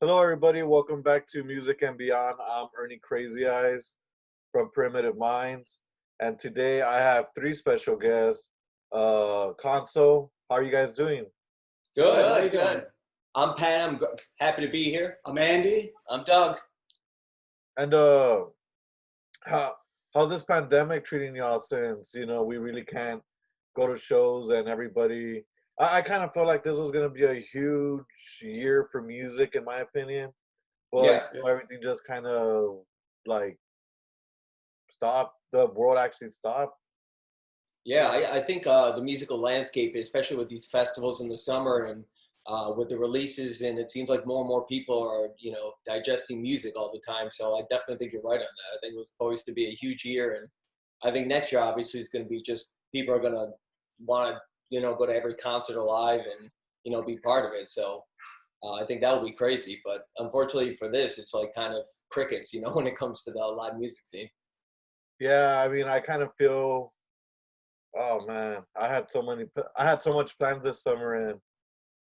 Hello, everybody. Welcome back to Music and Beyond. I'm Ernie Crazy Eyes from Primitive Minds, and today I have three special guests. Uh, Council, how are you guys doing? Good, How you good. doing? I'm Pat. I'm g- happy to be here. I'm Andy. I'm Doug. And uh, how how's this pandemic treating y'all? Since you know we really can't go to shows, and everybody, I, I kind of felt like this was gonna be a huge year for music, in my opinion. But Yeah. you know, everything just kind of like stopped. The world actually stopped. Yeah, I, I think uh, the musical landscape, especially with these festivals in the summer and uh, with the releases, and it seems like more and more people are, you know, digesting music all the time. So I definitely think you're right on that. I think it was poised to be a huge year, and I think next year obviously is going to be just people are going to want to, you know, go to every concert alive and you know be part of it. So uh, I think that will be crazy. But unfortunately for this, it's like kind of crickets, you know, when it comes to the live music scene. Yeah, I mean, I kind of feel. Oh man, I had so many. I had so much plans this summer, and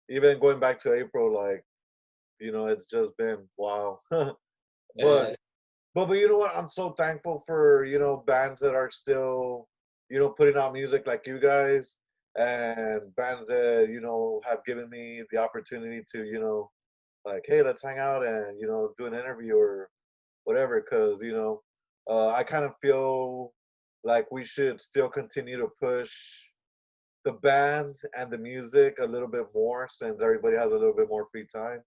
even going back to April, like, you know, it's just been wow. but And- but but you know what? I'm so thankful for you know bands that are still you know putting out music like you guys, and bands that you know have given me the opportunity to you know like hey let's hang out and you know do an interview or whatever because you know uh, I kind of feel like we should still continue to push the band and the music a little bit more since everybody has a little bit more free time.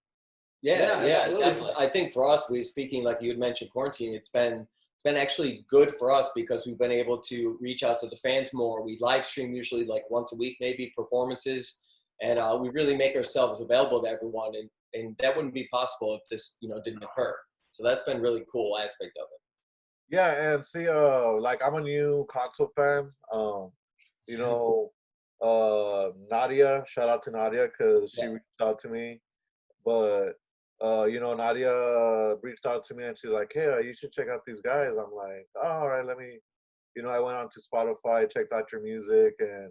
Yeah, Yeah, yeah. I think for us, we speaking like you had mentioned quarantine. It's been it's been actually good for us because we've been able to reach out to the fans more. We live stream usually like once a week, maybe performances, and uh, we really make ourselves available to everyone. And and that wouldn't be possible if this you know didn't occur. So that's been really cool aspect of it. Yeah, and see, uh, like I'm a new Council fan. Um, you know, uh, Nadia, shout out to Nadia because she Yeah. reached out to me. But uh, you know, Nadia reached out to me and she's like, "Hey, uh, you should check out these guys." I'm like, oh, "All right, let me." You know, I went on to Spotify, checked out your music, and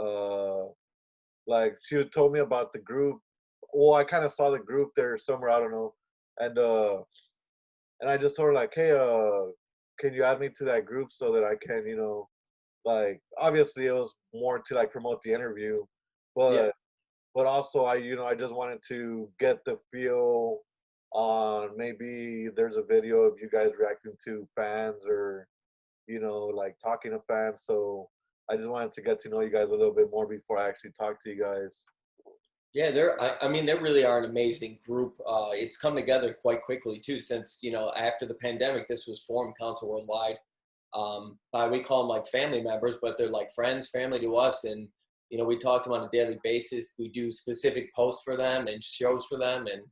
uh, like she told me about the group. Well, I kind of saw the group there somewhere, I don't know, and uh, and I just told her like, "Hey, uh." can you add me to that group so that I can, you know, like obviously it was more to like promote the interview, but but also I, you know, I just wanted to get the feel on maybe there's a video of you guys reacting to fans or you know, like talking to fans. So I just wanted to get to know you guys a little bit more before I actually talk to you guys. Yeah, they're. I, I mean, they really are an amazing group. Uh, it's come together quite quickly too, since you know after the pandemic, this was formed Council Worldwide. Um, by we call them like family members, but they're like friends, family to us, and you know we talk to them on a daily basis. We do specific posts for them and shows for them, and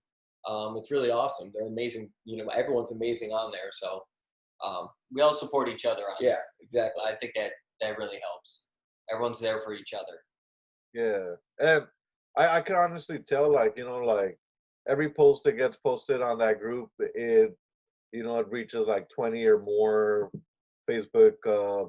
um, it's really awesome. They're amazing. You know, everyone's amazing on there. So um, we all support each other on yeah, exactly. I think that that really helps. Everyone's there for each other. Yeah, and I I can honestly tell, like you know, like every post that gets posted on that group, it you know it reaches like twenty or more Facebook uh,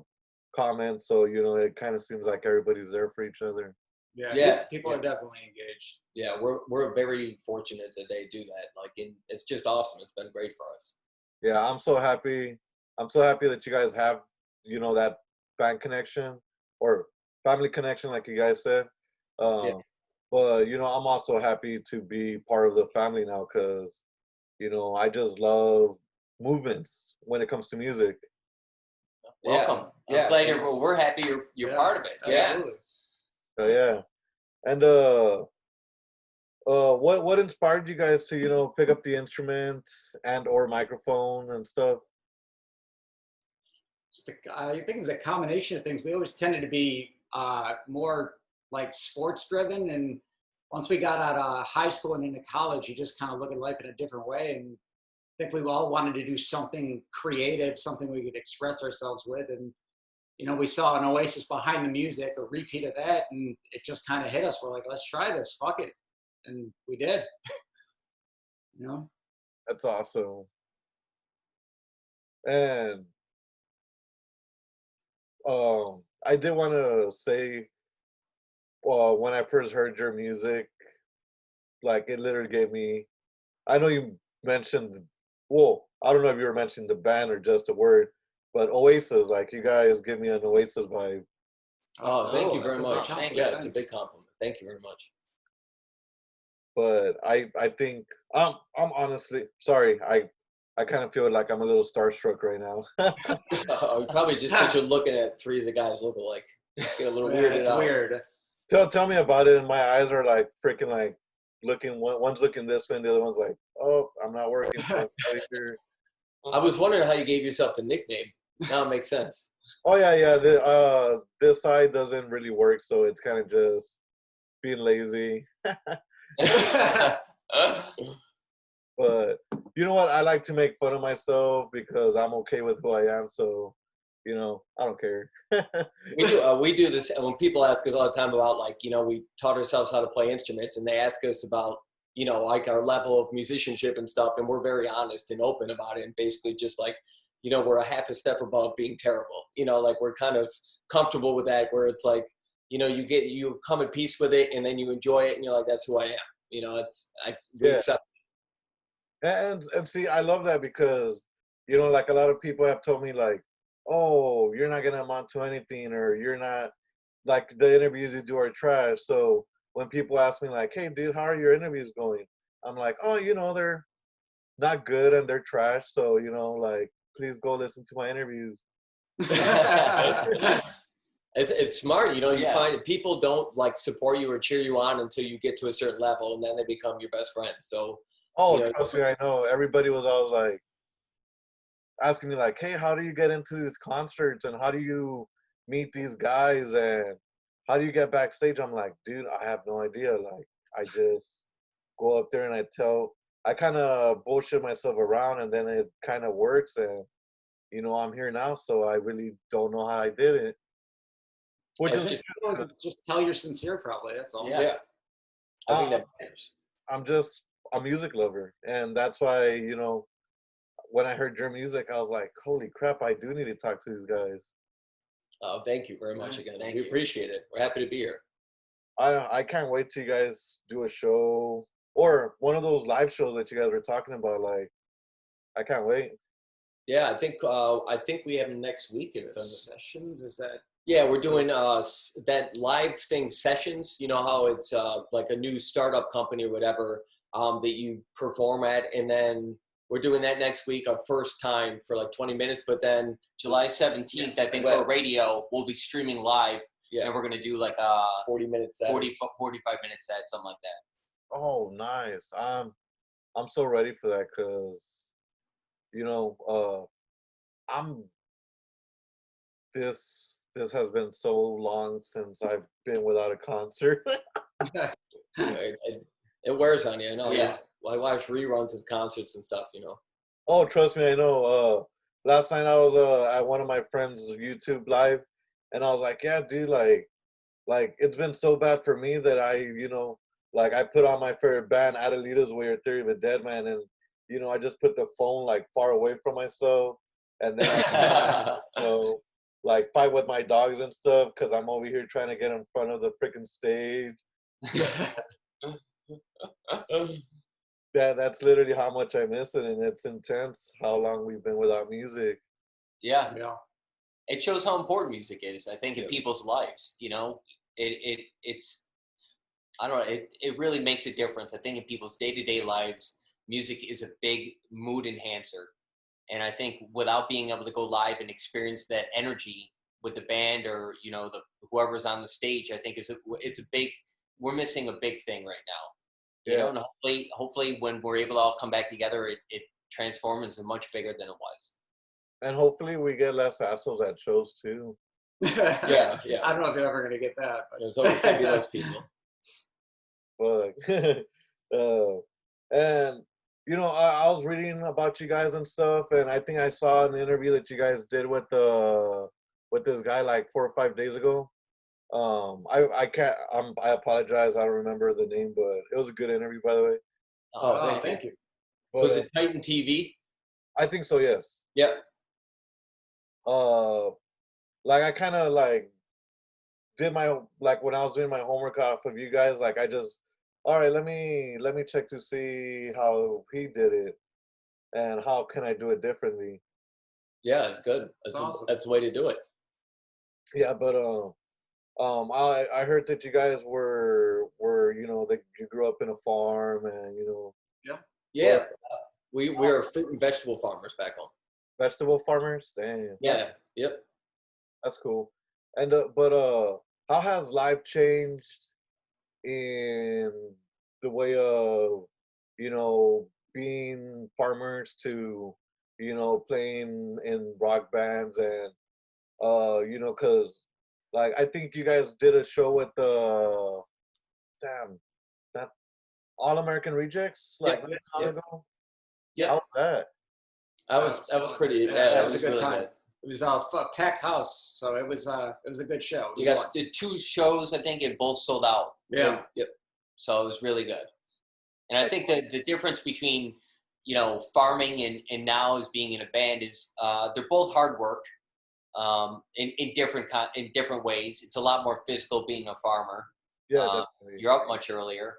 comments. So you know, it kind of seems like everybody's there for each other. Yeah, Yeah, people yeah. are definitely engaged. Yeah, we're we're very fortunate that they do that. Like, in, it's just awesome. It's been great for us. Yeah, I'm so happy. I'm so happy that you guys have you know that fan connection or family connection, like you guys said. Um, But you know, I'm also happy to be part of the family now because you know I just love movements when it comes to music. Yeah, Welcome. yeah, I'm glad you're. We're happy you're you're Yeah, part of it. Yeah. Absolutely. So yeah, and uh, uh, what what inspired you guys to you know pick up the instrument and or microphone and stuff? Just a, I think it was a combination of things. We always tended to be uh, more like sports driven, and once we got out of high school and into college, you just kind of look at life in a different way. And I think we all wanted to do something creative, something we could express ourselves with, and you know, we saw an Oasis behind the music, a repeat of that, and it just kind of hit us. We're like, let's try this, fuck it, and we did. you know. That's awesome. And um, I did want to say, well, when I first heard your music, like it literally gave me I know you mentioned. Well, I don't know if you were mentioning the band or just a word, but Oasis. Like you guys give me an Oasis vibe. Oh, thank you very That's a big much. compliment. Yeah, it's a big compliment. Thank you very much. But I I think I'm I'm honestly sorry. I I kind of feel like I'm a little starstruck right now. Uh, probably just because you're looking at three of the guys look alike. Get a little Yeah, weirded it's out. weird. tell tell me about it. And my eyes are like freaking like looking. One, one's looking this way, and the other one's like, oh, I'm not working. so I'm later." I was wondering how you gave yourself a nickname. Now it makes sense. Oh yeah, yeah. The, uh, this side doesn't really work, so it's kind of just being lazy. But you know what? I like to make fun of myself because I'm okay with who I am. So, you know, I don't care. we do uh, we do this when people ask us all the time about like you know we taught ourselves how to play instruments and they ask us about you know like our level of musicianship and stuff and we're very honest and open about it and basically just like you know we're a half a step above being terrible you know like we're kind of comfortable with that where it's like you know you get you come at peace with it and then you enjoy it and you're like that's who I am you know it's it's Yeah. accept And and see, I love that because you know, like a lot of people have told me, like, "Oh, you're not gonna amount to anything," or "You're not like the interviews you do are trash." So when people ask me, like, "Hey, dude, how are your interviews going?" I'm like, "Oh, you know, they're not good and they're trash. So you know, like, please go listen to my interviews." It's it's smart, you know. You Yeah. find people don't like support you or cheer you on until you get to a certain level, and then they become your best friends. So Oh, Yeah. trust me, I know. Everybody was always like asking me, like, "Hey, how do you get into these concerts and how do you meet these guys and how do you get backstage?" I'm like, "Dude, I have no idea. Like, I just go up there and I tell, I kind of bullshit myself around, and then it kind of works. And you know, I'm here now, so I really don't know how I did it. Which is just- just tell you're sincere, probably. That's all. Yeah. yeah, I think Uh, that matters. I'm just a music lover, and that's why you know when I heard your music, I was like, "Holy crap! I do need to talk to these guys." Oh, thank you very much again. thank we you. appreciate it. We're happy to be here. I I can't wait till you guys do a show or one of those live shows that you guys were talking about. Like, I can't wait. Yeah, I think uh, I think we have next week. If Sessions is that? yeah, we're doing uh, that live thing sessions. You know how it's uh, like a new startup company or whatever um, that you perform at, and then we're doing that next week, our first time for like 20 minutes. But then July 17th, I think, Well- for radio, we'll be streaming live. Yeah. And we're going to do like a 40 minutes. sets. 40, 45 minute set, something like that. Oh, nice. I'm I'm so ready for that because you know uh I'm this this has been so long since I've been without a concert. It, it, it wears on you. I know. Yeah. I watch reruns of concerts and stuff. You know. Oh, trust me, I know. Uh, last night I was uh, at one of my friends' YouTube live, and I was like, "Yeah, dude, like, like it's been so bad for me that I, you know, like I put on my favorite band, Adelita's Way or Theory of a Dead Man, and you know, I just put the phone like far away from myself, and then I, you know, like fight with my dogs and stuff because I'm over here trying to get in front of the freaking stage. Yeah, that's literally how much I miss it, and it's intense how long we've been without music. yeah. Yeah. It shows how important music is, I think, in people's lives. You know, it, it it's, I don't know, it, it really makes a difference. I think in people's day to day lives, music is a big mood enhancer. And I think without being able to go live and experience that energy with the band or, you know, the whoever's on the stage, I think is a, it's a big, we're missing a big thing right now. You know, Yeah. and hopefully, hopefully when we're able to all come back together, it, it transforms into much bigger than it was. And hopefully we get less assholes at shows too. Yeah, yeah. I don't know if you're ever gonna get that. But There's always gonna be those people. But uh, and you know, I, I was reading about you guys and stuff, and I think I saw an interview that you guys did with the with this guy like four or five days ago. Um, I I can't. I'm, I apologize. I don't remember the name, but it was a good interview, by the way. Oh, Oh, thank, thank you. you. But, Was it Titan TV? I think so. Yes. Yeah. uh like i kind of like did my like when i was doing my homework off of you guys like i just all right, let me let me check to see how he did it, and how can I do it differently. Yeah, it's good. That's, That's awesome. that's the way to do it. Yeah, but um, um, I I heard that you guys were were you know that you grew up in a farm and you know Yeah, Yeah. we we are fruit and vegetable farmers back home. vegetable farmers. Damn, Yeah. Yep. that's cool. And uh, but uh, how has life changed in the way of you know being farmers to you know playing in rock bands and uh you know because like I think you guys did a show with the damn that All American Rejects Yeah, like not long yeah. ago. Yeah. How was that? That was that was pretty. Yeah, Yeah, that was a good really time. good. It was a f- packed house, so it was uh it was a good show. It was You fun. guys- The two shows, I think, it both sold out. yeah. Yep. So it was really good. And I think that the difference between, you know, farming and, and now as being in a band is uh, they're both hard work um, in, in different con- in different ways. It's a lot more physical being a farmer. Yeah, definitely. You're up much earlier.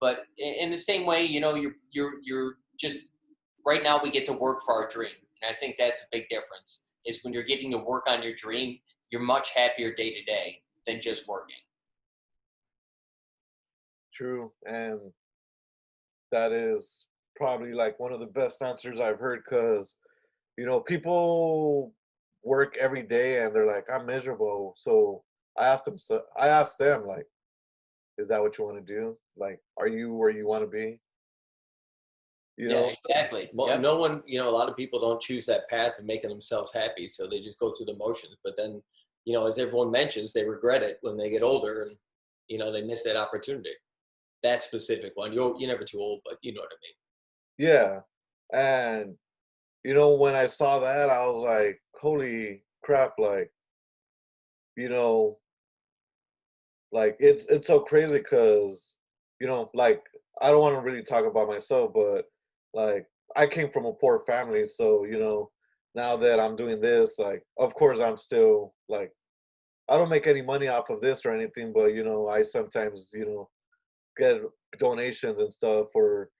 But in, in the same way, you know, you're you're you're just right now we get to work for our dream. And I think that's a big difference. Is when you're getting to work on your dream, you're much happier day to day than just working. True, and that is probably like one of the best answers I've heard because you know people work every day and they're like I'm miserable. So I asked them, so I asked them like, is that what you want to do? Like, are you where you want to be? You know, yes, exactly. Well, Yep. no one, you know, a lot of people don't choose that path of making themselves happy, so they just go through the motions. But then, you know, as everyone mentions, they regret it when they get older, and you know, they miss that opportunity. That specific one, you're you're never too old, but you know what I mean. Yeah. And you know, when I saw that, I was like, holy crap, like, you know, like it's it's so crazy because, you know, like I don't want to really talk about myself, but like I came from a poor family, so you know, now that I'm doing this, like of course I'm still like I don't make any money off of this or anything, but you know, I sometimes, you know, get donations and stuff for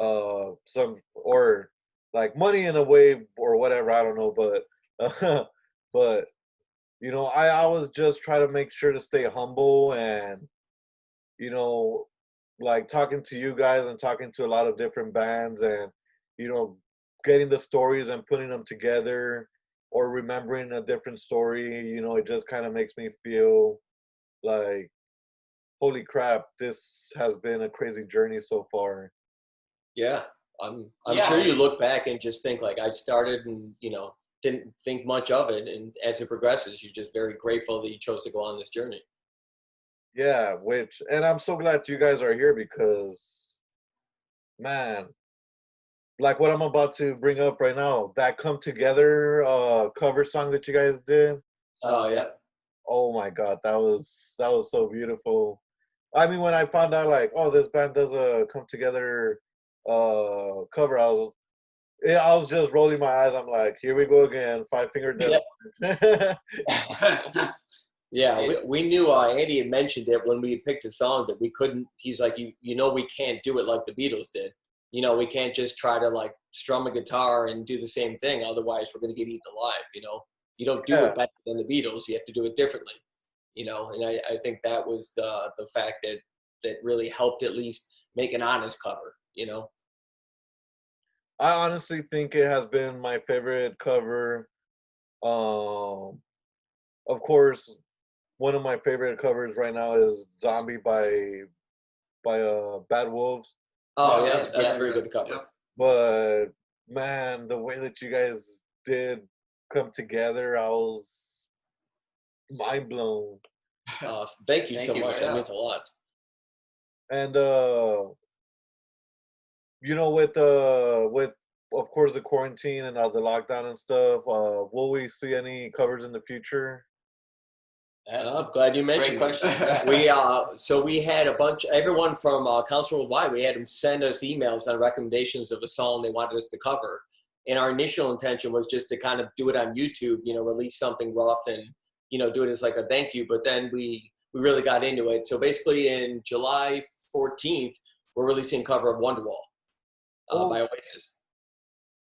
uh some or like money in a way or whatever i don't know but uh, but you know i always just try to make sure to stay humble and you know like talking to you guys and talking to a lot of different bands and you know getting the stories and putting them together or remembering a different story you know it just kind of makes me feel like holy crap this has been a crazy journey so far. Yeah, I'm. I'm Yeah. sure you look back and just think like I started, and you know, didn't think much of it, and as it progresses, you're just very grateful that you chose to go on this journey. Yeah, which and I'm so glad you guys are here because man, like what I'm about to bring up right now, that come together uh cover song that you guys did. Oh yeah, Oh my god, that was that was so beautiful. I mean when I found out like, oh this band does a come together uh cover, I was yeah, I was just rolling my eyes. I'm like, here we go again, five finger death. yeah. It- We, we knew uh, Andy had mentioned it when we picked a song that we couldn't. He's like, you you know, we can't do it like the Beatles did. You know, we can't just try to like strum a guitar and do the same thing. Otherwise, we're gonna get eaten alive. You know, you don't do Yeah. it better than the Beatles. You have to do it differently. You know, and I, I think that was the the fact that that really helped at least make an honest cover. You know. I honestly think it has been my favorite cover. Um, of course, one of my favorite covers right now is "Zombie" by by uh Bad Wolves. Oh Yeah, yeah, that's- that's, a very good cover. Yep. But man, the way that you guys did come together, I was mind blown. Uh, thank you Thank so you, much. yeah. That means a lot. And uh, you know, with uh, with of course the quarantine and all the lockdown and stuff, uh, will we see any covers in the future? Uh, I'm glad you mentioned. Great question. we uh, so we had a bunch. Everyone from uh, Council Worldwide, we had them send us emails on recommendations of a song they wanted us to cover. And our initial intention was just to kind of do it on YouTube, you know, release something rough and you know do it as like a thank you. But then we we really got into it. So basically, in July 14th, we're releasing a cover of Wonderwall uh, Oh. by Oasis.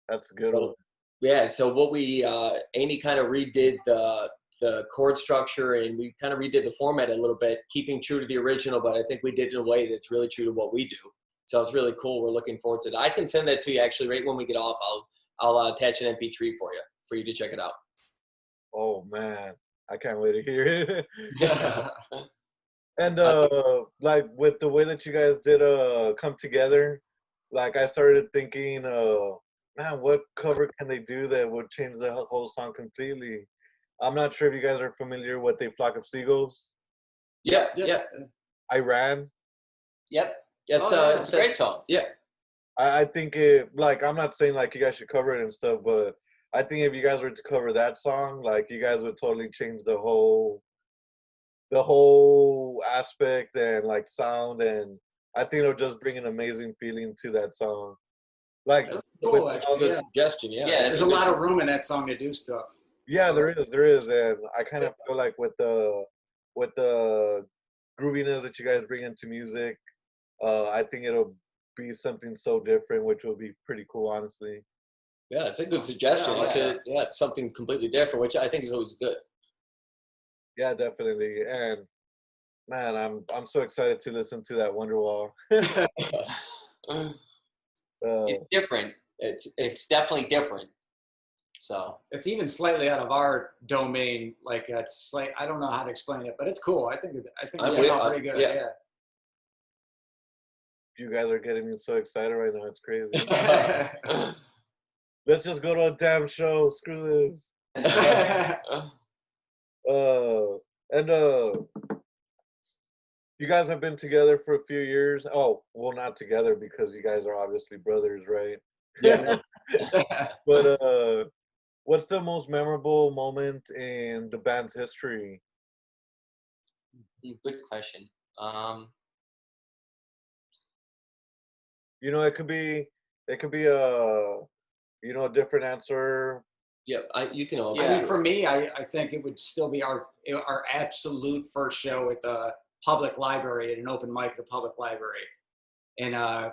That's a good So- one. Yeah. So what we uh, Amy kind of redid the the chord structure and we kind of redid the format a little bit, keeping true to the original, but I think we did it in a way that's really true to what we do. So it's really cool. We're looking forward to it. I can send that to you actually right when we get off. I'll I'll uh, attach an MP3 for you for you to check it out. Oh man, I can't wait to hear it. Yeah. And uh, like with the way that you guys did uh come together, like I started thinking, uh, man, what cover can they do that would change the whole- whole song completely? I'm not sure if you guys are familiar with the flock of seagulls. yeah. Yeah. I ran. Yep. It's Oh, uh, it's a great song. Yeah. I, I think it like I'm not saying like you guys should cover it and stuff, but I think if you guys were to cover that song, like you guys would totally change the whole the whole aspect and like sound and I think it'll just bring an amazing feeling to that song. Like That's cool, all actually, the- yeah. suggestion. Yeah. Yeah, There's a a lot song. of room in that song to do stuff. Yeah, there is, there is, and I kind of feel like with the with the grooviness that you guys bring into music, uh, I think it'll be something so different, which will be pretty cool, honestly. Yeah, it's a good suggestion. Yeah, yeah. yeah, something completely different, which I think is always good. Yeah, definitely, and man, I'm I'm so excited to listen to that Wonderwall. Uh, It's different. It's it's It's definitely different. So It's even slightly out of our domain. Like it's like I don't know how to explain it, but it's cool. I think it's, I think I'm it's with- all pretty good. yeah. Yeah. you guys are getting me so excited right now. It's crazy. Let's just go to a damn show. Screw this. Uh, and uh, you guys have been together for a few years. Oh, well, not together because you guys are obviously brothers, right? Yeah. but uh, what's the most memorable moment in the band's history? mm, good question. Um, You know, it could be, it could be a, you know, a different answer. yeah, I, you can all. I Yeah. mean, for me, I, I think it would still be our our absolute first show at the public library at an open mic at the public library, and uh,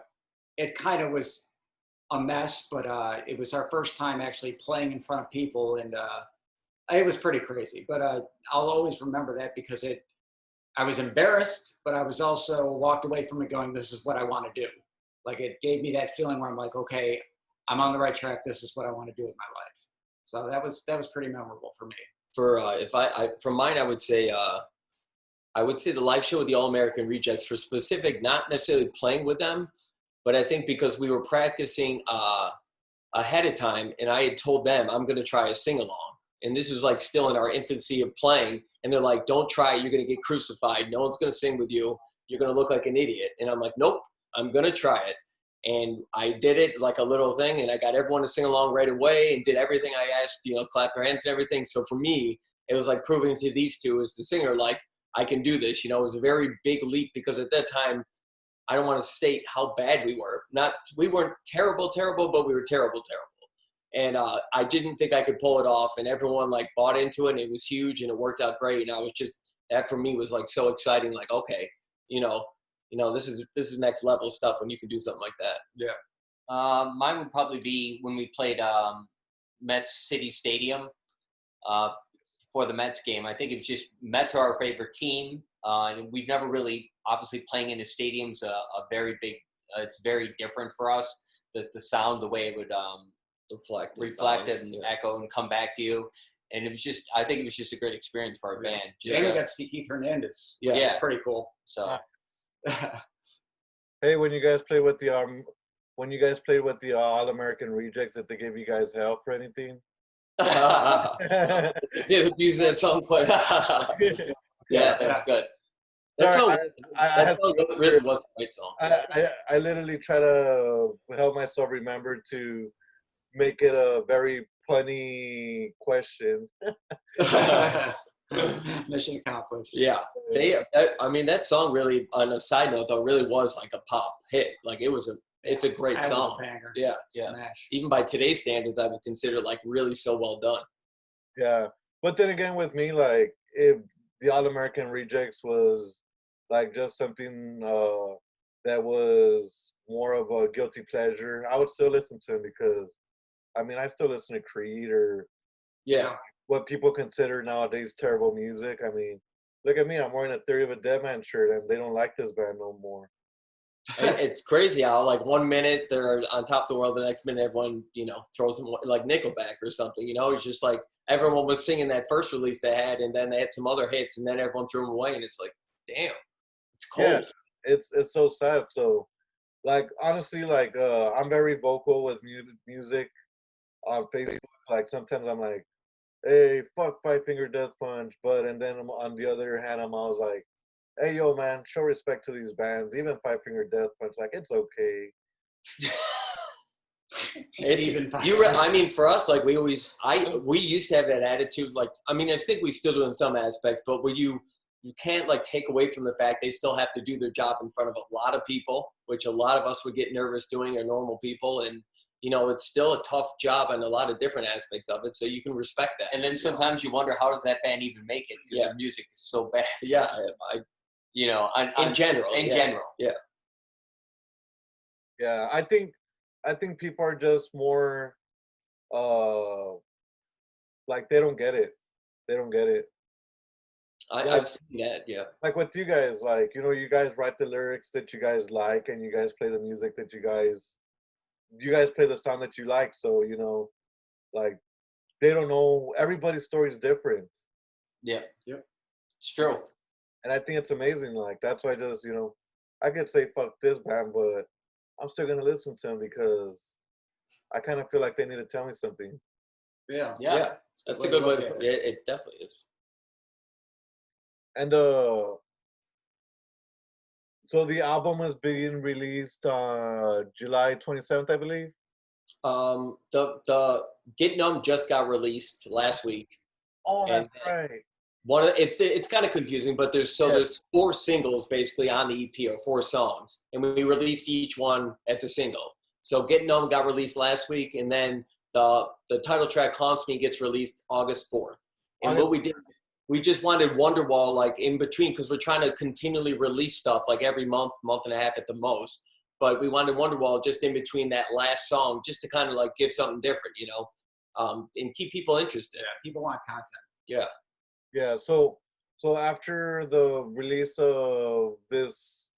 it kind of was a mess, but uh, it was our first time actually playing in front of people, and uh, it was pretty crazy. But uh, I'll always remember that because it. I was embarrassed, but I was also walked away from it going, "This is what I want to do." Like it gave me that feeling where I'm like, "Okay, I'm on the right track. This is what I want to do with my life." So that was that was pretty memorable for me. for uh, if I, I from mine, I would say uh, I would say the live show with the All American Rejects for specific, not necessarily playing with them, but I think because we were practicing uh, ahead of time, and I had told them I'm going to try a sing along, and this was like still in our infancy of playing, and they're like, "Don't try it, you're going to get crucified. No one's going to sing with you. You're going to look like an idiot." And I'm like, "Nope, I'm going to try it." and I did it like a little thing, and I got everyone to sing along right away, and did everything I asked, you know, clap their hands and everything. So for me, it was like proving to these two as the singer, like I can do this. You know, it was a very big leap because at that time, I don't want to state how bad we were. Not we weren't terrible, terrible, but we were terrible, terrible. And uh, I didn't think I could pull it off, and everyone like bought into it, and it was huge, and it worked out great. And I was just that for me was like so exciting. Like okay, you know, you know, this is this is next level stuff when you can do something like that. Yeah. Uh, mine would probably be when we played um, Mets City Stadium uh, for the Mets game. I think it's just Mets are our favorite team, uh, and we've never really, obviously, playing in the stadium's a, a very big. Uh, it's very different for us. The the sound, the way it would um, Reflect, and reflect bounce, and yeah. echo and come back to you. And it was just, I think it was just a great experience for our Yeah. band. Just, and we uh, got to see Keith Hernandez. Yeah. Yeah. pretty cool. so Hey, when you guys play with the um, when you guys played with the uh, All American Rejects, did they give you guys help for anything? yeah, use that song quite. yeah, yeah, that was good. that Sorry, song, I, I, I that had song really was a great song. I, I, I literally try to help myself remember to make it a very punny question. Mission accomplished. yeah, they. That, I mean, that song really. On a side note, though, really was like a pop hit. Like it was a. It's a great That was song. a banger. Yeah, Yeah. Smash. even by today's standards, I would consider it like really so well done. Yeah, but then again, with me, like if the All American Rejects was like just something uh that was more of a guilty pleasure, I would still listen to him because, I mean, I still listen to Creed or Yeah. what people consider nowadays terrible music. I mean, look at me, I'm wearing a Theory of a Dead Man shirt, and they don't like this band no more. It- it's crazy how like one minute they're on top of the world, the next minute everyone you know throws them like Nickelback or something. You know, it's just like everyone was singing that first release they had, and then they had some other hits, and then everyone threw them away, and it's like, damn, it's cold. Yeah. It's it's so sad. So, like honestly, like uh, I'm very vocal with mu- music on Facebook. Like sometimes I'm like, "Hey, fuck Five Finger Death Punch," but and then on the other hand, I'm always like, "Hey, yo, man, show respect to these bands. Even Five Finger Death Punch, like it's okay." It's Even you. Re- I mean, for us, like we always, I we used to have that attitude. Like, I mean, I think we still do in some aspects, but where you you can't like take away from the fact they still have to do their job in front of a lot of people, which a lot of us would get nervous doing, are normal people, and you know, it's still a tough job on a lot of different aspects of it. So you can respect that. And then sometimes you wonder how does that band even make it because Yeah. their music is so bad. yeah, I, You know, on, In on- general, In yeah. general. Yeah, Yeah, I think I think people are just more uh like they don't get it. They don't get it. I, Yeah. I've seen that. Yeah. like with you guys, like you know, you guys write the lyrics that you guys like, and you guys play the music that you guys, you guys play the song that you like. So you know, like they don't know. Everybody's story is different, Yeah. yeah, It's true. And I think it's amazing. Like that's why I just you know, I could say fuck this band, but I'm still gonna listen to them because I kind of feel like they need to tell me something. Yeah. Yeah. That's a good way. to To, it, it definitely is. And uh, so the album is being released uh July 27th, I believe. Um, the the Get Numb just got released last week. Oh, And that's right. One of it's it's kind of confusing, but there's so Yeah. there's four singles basically on the EP or four songs, and we released each one as a single. So Get Numb got released last week, and then the the title track Haunts Me gets released August fourth. And what we did, we just wanted Wonderwall like in between because we're trying to continually release stuff like every month, month and a half at the most. But we wanted Wonderwall just in between that last song, just to kind of like give something different, you know, um, and keep people interested. People want content. Yeah, so so after the release of this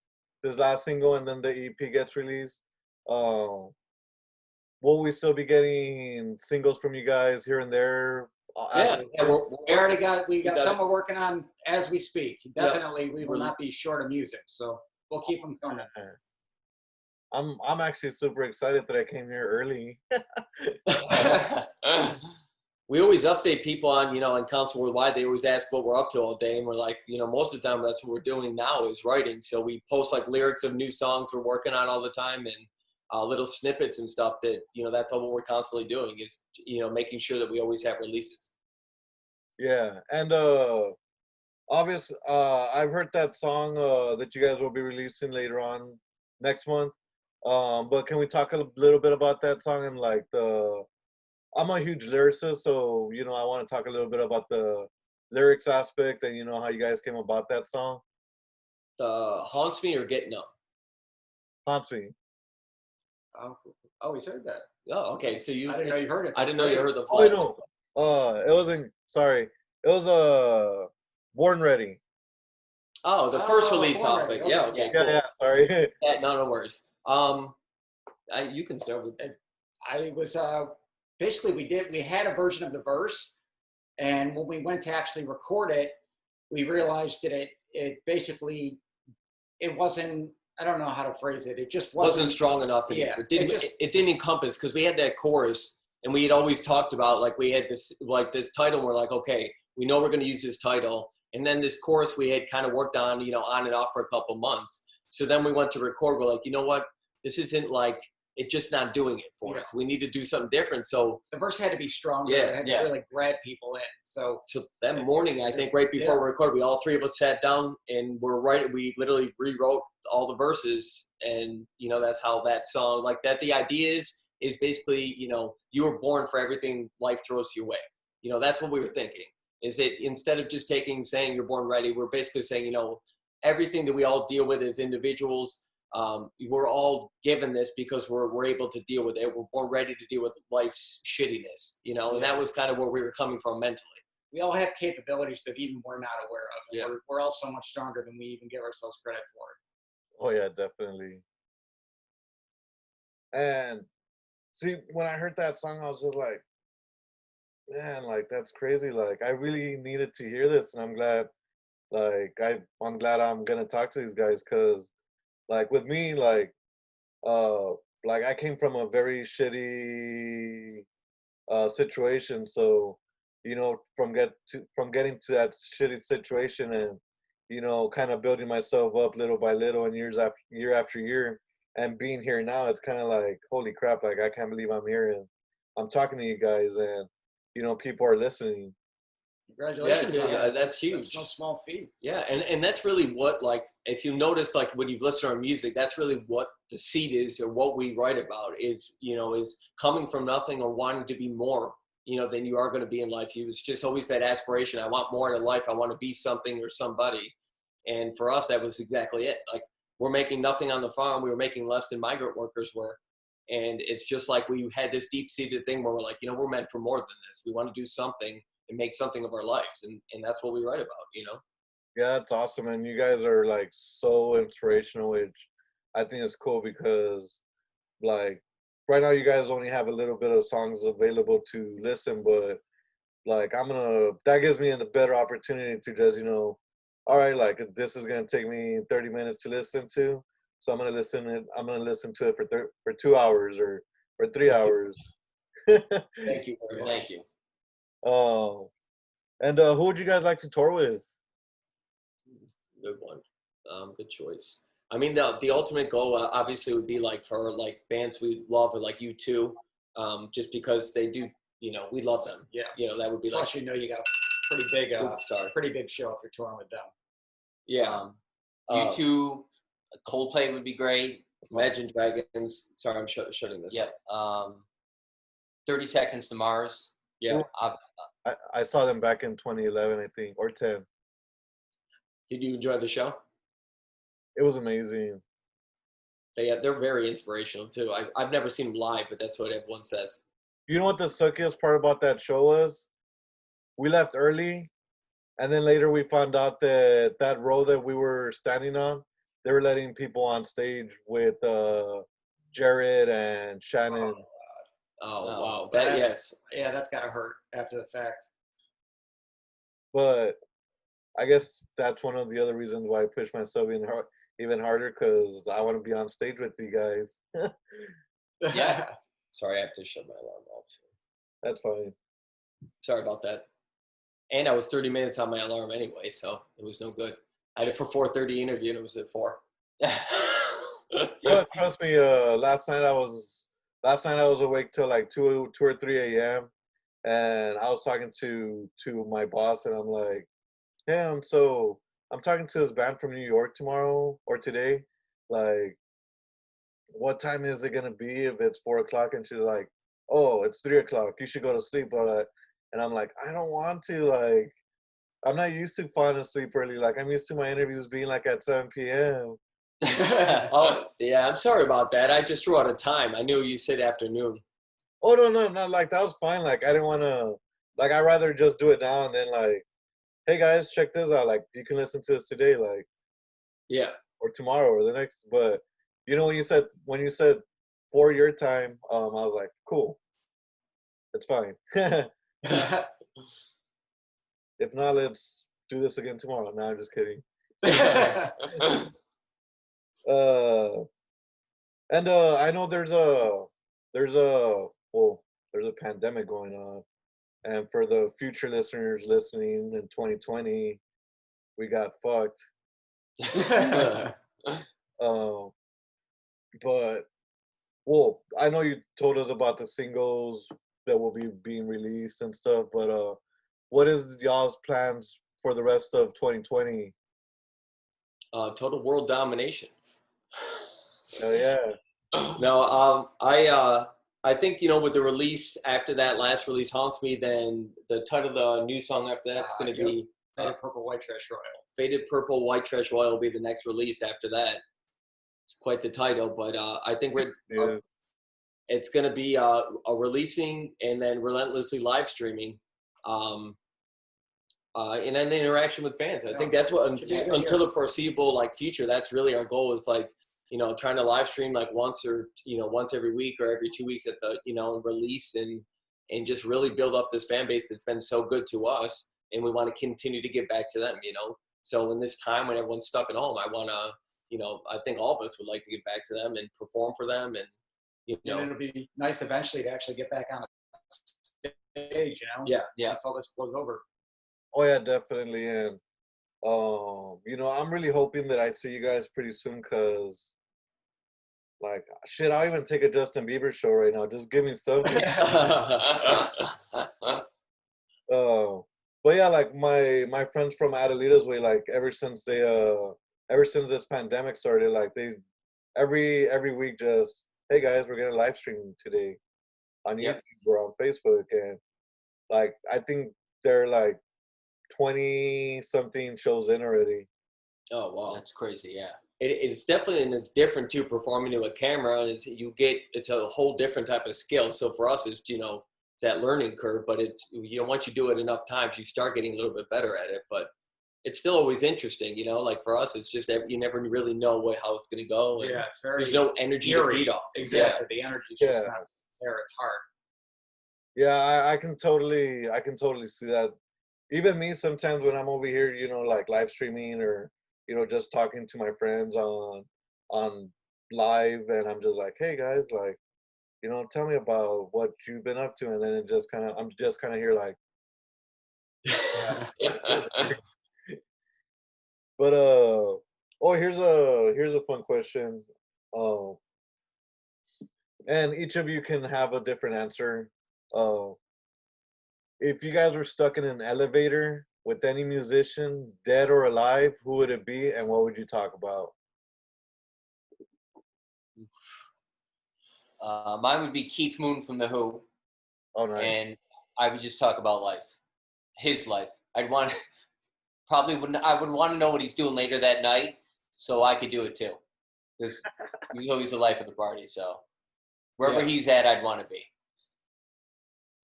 this last single and then the EP gets released, um, will we still be getting singles from you guys here and there? uh, Yeah, yeah, We already got we got some we're working on as we speak. Definitely, we will not be short of music, so we'll keep them coming. I'm I'm actually super excited that I came here early. we always update people on, you know, on Council Worldwide. They always ask what we're up to all day, and we're like, you know, most of the time that's what we're doing now is writing. So we post like lyrics of new songs we're working on all the time, and uh, little snippets and stuff. That you know, that's all what we're constantly doing is, you know, making sure that we always have releases. Yeah, and uh, obvious. Uh, I've heard that song uh that you guys will be releasing later on next month. Um, but can we talk a little bit about that song and like the? I'm a huge lyricist, so you know I want to talk a little bit about the lyrics aspect and you know how you guys came about that song. The haunts me or get numb. Haunts me. Oh, oh, he's heard that. Oh, okay. So you, I didn't know you heard it. I didn't know you heard the. Oh, I full know. Uh, it wasn't. Sorry, it was uh, Born Ready. Oh, the first Oh, release Born off Ready, it. Yeah. okay. Okay. Yeah, cool. yeah. Sorry. Yeah, no, no worries. Um, I, you can start with that. I was uh, basically we did we had a version of the verse, and when we went to actually record it, we realized that it it basically it wasn't. I don't know how to phrase it. It just wasn't, wasn't strong enough. yeah, it didn't. it just- it, didn't encompass because we had that chorus, and we had always talked about like we had this like this title. And we're like, okay, we know we're going to use this title, and then this chorus we had kind of worked on, you know, on and off for a couple months. So then we went to record. We're like, you know what? This isn't like it's just not doing it for Yeah. us. We need to do something different. So The verse had to be stronger. Yeah, it had yeah. to really grab people in. So so that morning, I think right before yeah. we recorded, we all three of us sat down and we're right. We literally rewrote all the verses, and you know that's how that song, like that. The idea is is basically, you know, you were born for everything life throws your way. You know, that's what we were thinking. Is that instead of just taking saying you're born ready, we're basically saying, you know, everything that we all deal with as individuals, um, we're all given this because we're we're able to deal with it. We're more ready to deal with life's shittiness, you know. And that was kind of where we were coming from mentally. we all have capabilities that even we're not aware of. Yeah. We're, we're all so much stronger than we even give ourselves credit for. Oh yeah, definitely. And see, when I heard that song, I was just like, man, like that's crazy. Like I really needed to hear this, and I'm glad. Like I, I'm glad I'm gonna talk to these guys because, like with me, like, uh, like I came from a very shitty, uh, situation. So, you know, from get to from getting to that shitty situation and you know, kind of building myself up little by little and years after year after year and being here now, it's kind of like, holy crap, like I can't believe I'm here and I'm talking to you guys and, you know, people are listening. Yeah, Congratulations on yeah, that. that's huge. That's no small feat. Yeah, and, and that's really what like if you notice like when you've listened to our music, that's really what the seed is or what we write about is you know is coming from nothing or wanting to be more you know than you are going to be in life. You it's just always that aspiration. I want more in life. I want to be something or somebody. And for us, that was exactly it. Like we're making nothing on the farm. We were making less than migrant workers were. And it's just like we had this deep seated thing where we're like, you know, we're meant for more than this. We want to do something and make something of our lives. And, and that's what we write about, you know? Yeah, that's awesome. And you guys are like so inspirational, which I think is cool because like right now you guys only have a little bit of songs available to listen, but like I'm gonna that gives me a better opportunity to just, you know, all right, like this is gonna take me 30 minutes to listen to. So I'm gonna listen it I'm gonna listen to it for thir- for two hours or or three hours. Thank you. Thank you. Oh. And uh who would you guys like to tour with? Good one. Um, good choice. I mean, the the ultimate goal uh, obviously would be like for like bands we love, or like you two, um, just because they do, you know, we love them. Yeah. You know, that would be like, Plus, you know, you got a pretty big, uh, oops, sorry. pretty big show if you're touring with them. Yeah. Um, Uh, you two, Coldplay would be great. Imagine Dragons. Sorry, I'm sh- shutting this. Yeah. Um, Thirty Seconds to Mars. Yeah. I, I saw them back in 2011, I think, or 10. Did you enjoy the show? It was amazing. They they're very inspirational too. I I've never seen them live, but that's what everyone says. You know what the suckiest part about that show was? We left early, and then later we found out that that row that we were standing on, they were letting people on stage with uh, Jared and Oh Shannon. Oh, wow, that yes. That's- Yeah, that's got to hurt after the fact. But I guess that's one of the other reasons why I push myself even, hard, even harder because I want to be on stage with you guys. Yeah. Sorry, I have to shut my alarm off. that's fine. Sorry about that. And I was 30 minutes on my alarm anyway, so it was no good. I had it for 4:30 interview, and it was at four. Yeah, trust me. Uh, last night I was last night I was awake till like two two or three a.m. and I was talking to to my boss and I'm like, damn. So I'm talking to this band from New York tomorrow or today. Like, what time is it gonna be if it's four o'clock? And she's like, oh, it's three o'clock. You should go to sleep. But uh, and I'm like, I don't want to. Like, I'm not used to falling asleep early. Like, I'm used to my interviews being like at 7 p.m. oh, yeah. I'm sorry about that. I just threw out a time. I knew you said afternoon. Oh no, no, no, like that was fine. Like I didn't wanna like I'd rather just do it now and then like, hey guys, check this out. Like you can listen to this today, like Yeah. or tomorrow or the next but you know when you said when you said for your time, um I was like, cool. It's fine. if not, let's do this again tomorrow. No, I'm just kidding. Uh and uh I know there's a there's a well there's a pandemic going on and for the future listeners listening in 2020 we got fucked um but well I know you told us about the singles that will be being released and stuff but uh what is y'all's plans for the rest of 2020 uh, total world domination. Hell yeah no, um, I uh, I think you know with the release after that last release haunts me. Then the title of the new song after that's going to yep. be Faded Purple White Trash Royal. Faded Purple White Trash Royal will be the next release after that. it's quite the title, but uh, I think we're Yeah. it's going to be uh, a releasing and then relentlessly live streaming um, uh, and then the interaction with fans i think that's what Should be a good until the foreseeable like future that's really our goal is like you know trying to live stream like once or you know once every week or every two weeks at the you know release and and just really build up this fan base that's been so good to us and we want to continue to give back to them you know so in this time when everyone's stuck at home i want to you know i think all of us would like to give back to them and perform for them and you know And it'll be nice eventually to actually get back on a stage, you know? Yeah, yeah. Once all this blows over. Oh yeah, definitely. And um, you know, I'm really hoping that I see you guys pretty soon, cause like shit, I'll even take a Justin Bieber show right now. Just give me something. Uh, but yeah, like my my friends from Adelitas Way, like ever since they uh ever since this pandemic started, like they every every week just hey guys, we're gonna live stream today on Yep. YouTube or on Facebook, and like I think they're like twenty something shows in already. oh wow That's crazy. Yeah. It, it's definitely and it's different too performing to a camera is you get it's a whole different type of skill so for us it's you know it's that learning curve but it's you know once you do it enough times you start getting a little bit better at it but it's still always interesting you know like for us it's just you never really know what how it's going to go and Yeah, it's very there's no energy to eerie. feed off exactly. The energy's just Yeah. not there. It's hard. Yeah, I, I can totally I can totally see that. Even me sometimes when I'm over here, you know, like live streaming or you know, just talking to my friends on on live and I'm just like, hey guys, like, you know, tell me about what you've been up to and then it just kinda I'm just kinda here like but uh oh here's a here's a fun question. Um and each of you can have a different answer. Uh, if you guys were stuck in an elevator with any musician, dead or alive, who would it be and what would you talk about? Uh, mine would be Keith Moon from The Who, Oh, nice. and I would just talk about life, his life. I'd want probably wouldn't. I would want to know what he's doing later that night, so I could do it too, because he'll be the life of the party. So wherever Yeah. he's at, I'd want to be.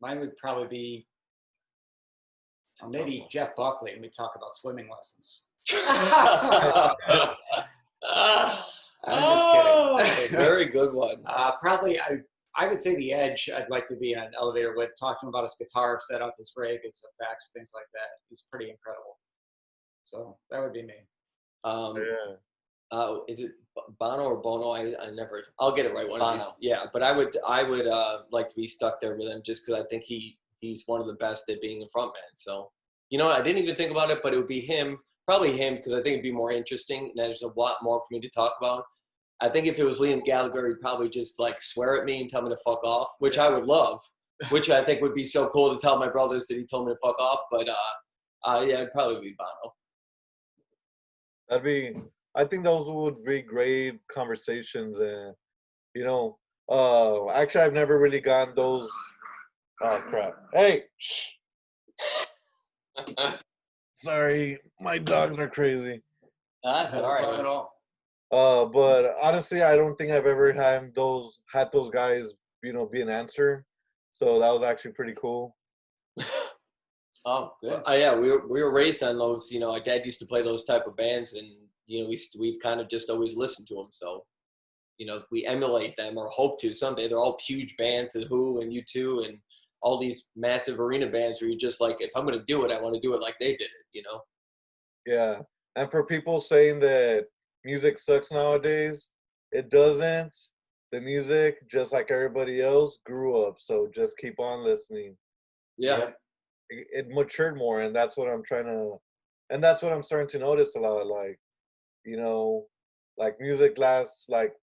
Mine would probably be uh, maybe Jeff Buckley, and we talk about swimming lessons. oh, I'm just kidding. very good one Uh, probably, I I would say the Edge. I'd like to be in an elevator with, talk to him about his guitar setup, his rig, his effects, things like that. He's pretty incredible. So that would be me. um, yeah. uh, is it Bono or Bono? I, I never. I'll get it right one of these. Yeah, but I would I would uh, like to be stuck there with him just because I think he he's one of the best at being a front man. So you know, I didn't even think about it, but it would be him, probably him, because I think it'd be more interesting. And there's a lot more for me to talk about. I think if it was Liam Gallagher, he'd probably just like swear at me and tell me to fuck off, which I would love. Which I think would be so cool to tell my brothers that he told me to fuck off. But uh, uh yeah, it'd probably be Bono. That'd be I think those would be great conversations and you know, uh actually I've never really gone those oh crap. Hey, shh. Sorry, my dogs are crazy. That's all Talk right. at all. Uh, but honestly, I don't think I've ever had those had those guys, you know, be an answer. So that was actually pretty cool. Oh, good. Uh, yeah, we were we were raised on those. You know, our dad used to play those type of bands, and you know, we we've kind of just always listened to them. So, you know, we emulate them or hope to someday. They're all huge bands, the Who and U2 and all these massive arena bands where you're just like, if I'm gonna do it, I want to do it like they did it. You know? Yeah. And for people saying that music sucks nowadays, it doesn't. The music, just like everybody else, grew up. So just keep on listening. Yeah. It, it matured more, and that's what I'm trying to, and that's what I'm starting to notice a lot. Like, you know, like music last, like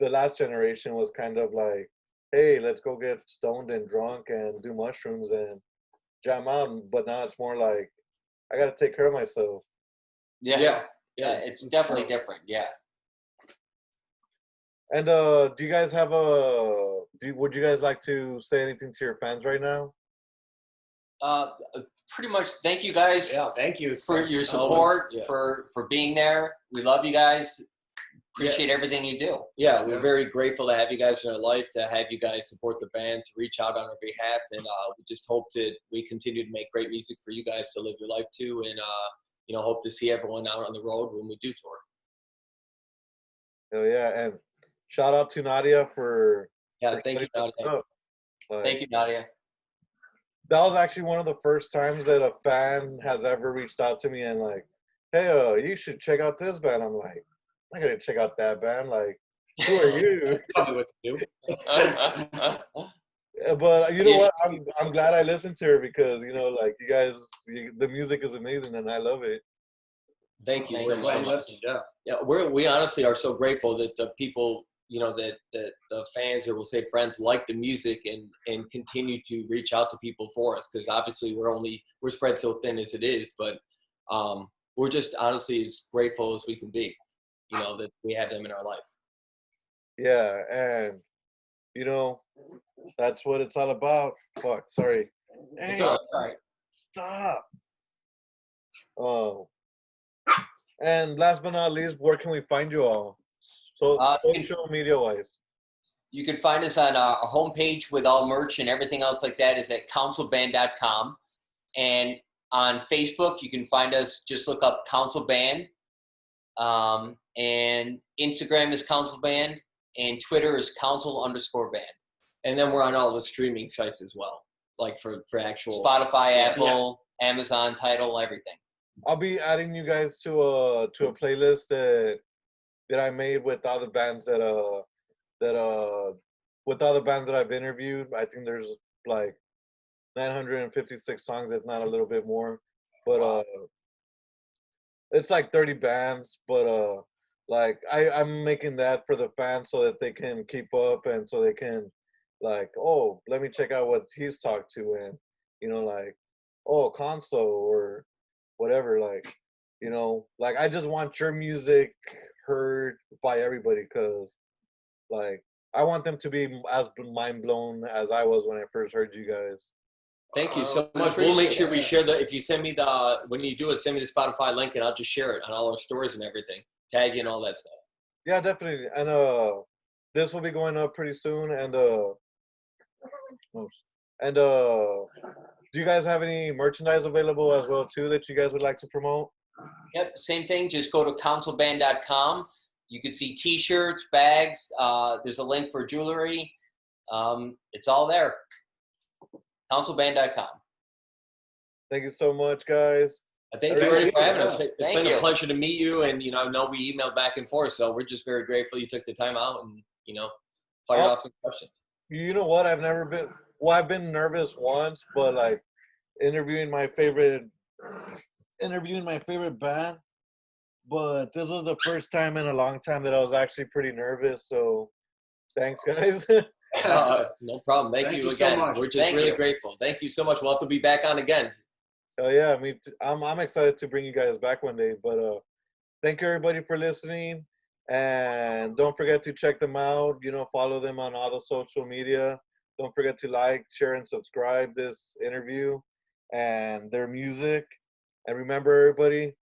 the last generation was kind of like, hey, let's go get stoned and drunk and do mushrooms and jam out. But now it's more like, I got to take care of myself. Yeah. Yeah. Yeah. It's it's definitely true. different. Yeah. And uh, do you guys have a? Do would you guys like to say anything to your fans right now? Uh, pretty much. Thank you guys Yeah, thank you. For fun. your Always, support, yeah. for for being there. We love you guys. Appreciate everything you do. Yeah, we're Yeah. very grateful to have you guys in our life, to have you guys support the band, to reach out on our behalf, and uh, we just hope that we continue to make great music for you guys to live your life to, and uh, you know, hope to see everyone out on the road when we do tour. Hell yeah, and shout out to Nadia for. Yeah, for thank you. Nadia. Like, Thank you, Nadia. That was actually one of the first times that a fan has ever reached out to me and like, hey, uh, you should check out this band. I'm like, I'm not gonna check out that band. Like, who are you? Tell me what to do. Yeah, but you know what? I'm I'm glad I listened to her because you know, like you guys, you, the music is amazing and I love it. Thank you Thank so We're you glad much. listened, yeah. Yeah, we're we honestly are so grateful that the people, you know, that that the fans or we'll say friends like the music and and continue to reach out to people for us because obviously we're only we're spread so thin as it is, but um, we're just honestly as grateful as we can be, you know, that we have them in our life. Yeah, and you know, that's what it's all about. Fuck, sorry. Hey, all right. stop. Oh. And last but not least, where can we find you all? So Uh, social media wise. You can find us on our homepage with all merch and everything else like that is at councilband.com. And on Facebook, you can find us, just look up Council Band. Um, and Instagram is Council Band, and Twitter is Council underscore Band. And then we're on all the streaming sites as well, like for for actual. Spotify, Yeah. Apple, Amazon, Tidal, everything. I'll be adding you guys to a to a playlist that that I made with other bands that uh that uh with other bands that I've interviewed. I think there's like 956 songs, if not a little bit more. But Wow. uh it's like 30 bands, but uh like I, I'm making that for the fans so that they can keep up and so they can like, oh, let me check out what he's talked to and you know, like, oh, Council or whatever, like, you know, like I just want your music heard by everybody because like I want them to be as mind blown as I was when I first heard you guys. Thank you so we much. We'll make sure it. we share the. If you send me the when you do it, send me the Spotify link and I'll just share it on all our stores and everything. Tag you and all that stuff. Yeah, definitely. And uh this will be going up pretty soon and uh oh, and uh do you guys have any merchandise available as well too that you guys would like to promote? Yep, same thing. Just go to councilband.com. You can see T-shirts, bags. Uh, there's a link for jewelry. Um, it's all there. Councilband.com. Thank you so much, guys. Uh, Thank you Thank Ernie, for having us. Yeah. It's Thank been you. a pleasure to meet you, and you know, I know we emailed back and forth, so we're just very grateful you took the time out and you know, fired Oh. off some questions. You know what? I've never been well, I've been nervous once, but like interviewing my favorite interviewing my favorite band. But this was the first time in a long time that I was actually pretty nervous. So thanks guys. Uh, no problem. Thank, Thank you you so again. much. We're just Thank really you. grateful. Thank you so much. We'll have to be back on again. Oh yeah, me too. I'm I'm excited to bring you guys back one day. But uh thank you everybody for listening. And don't forget to check them out. You know, follow them on all the social media. Don't forget to like, share, and subscribe this interview and their music. And remember everybody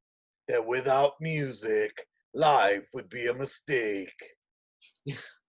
that without music, life would be a mistake.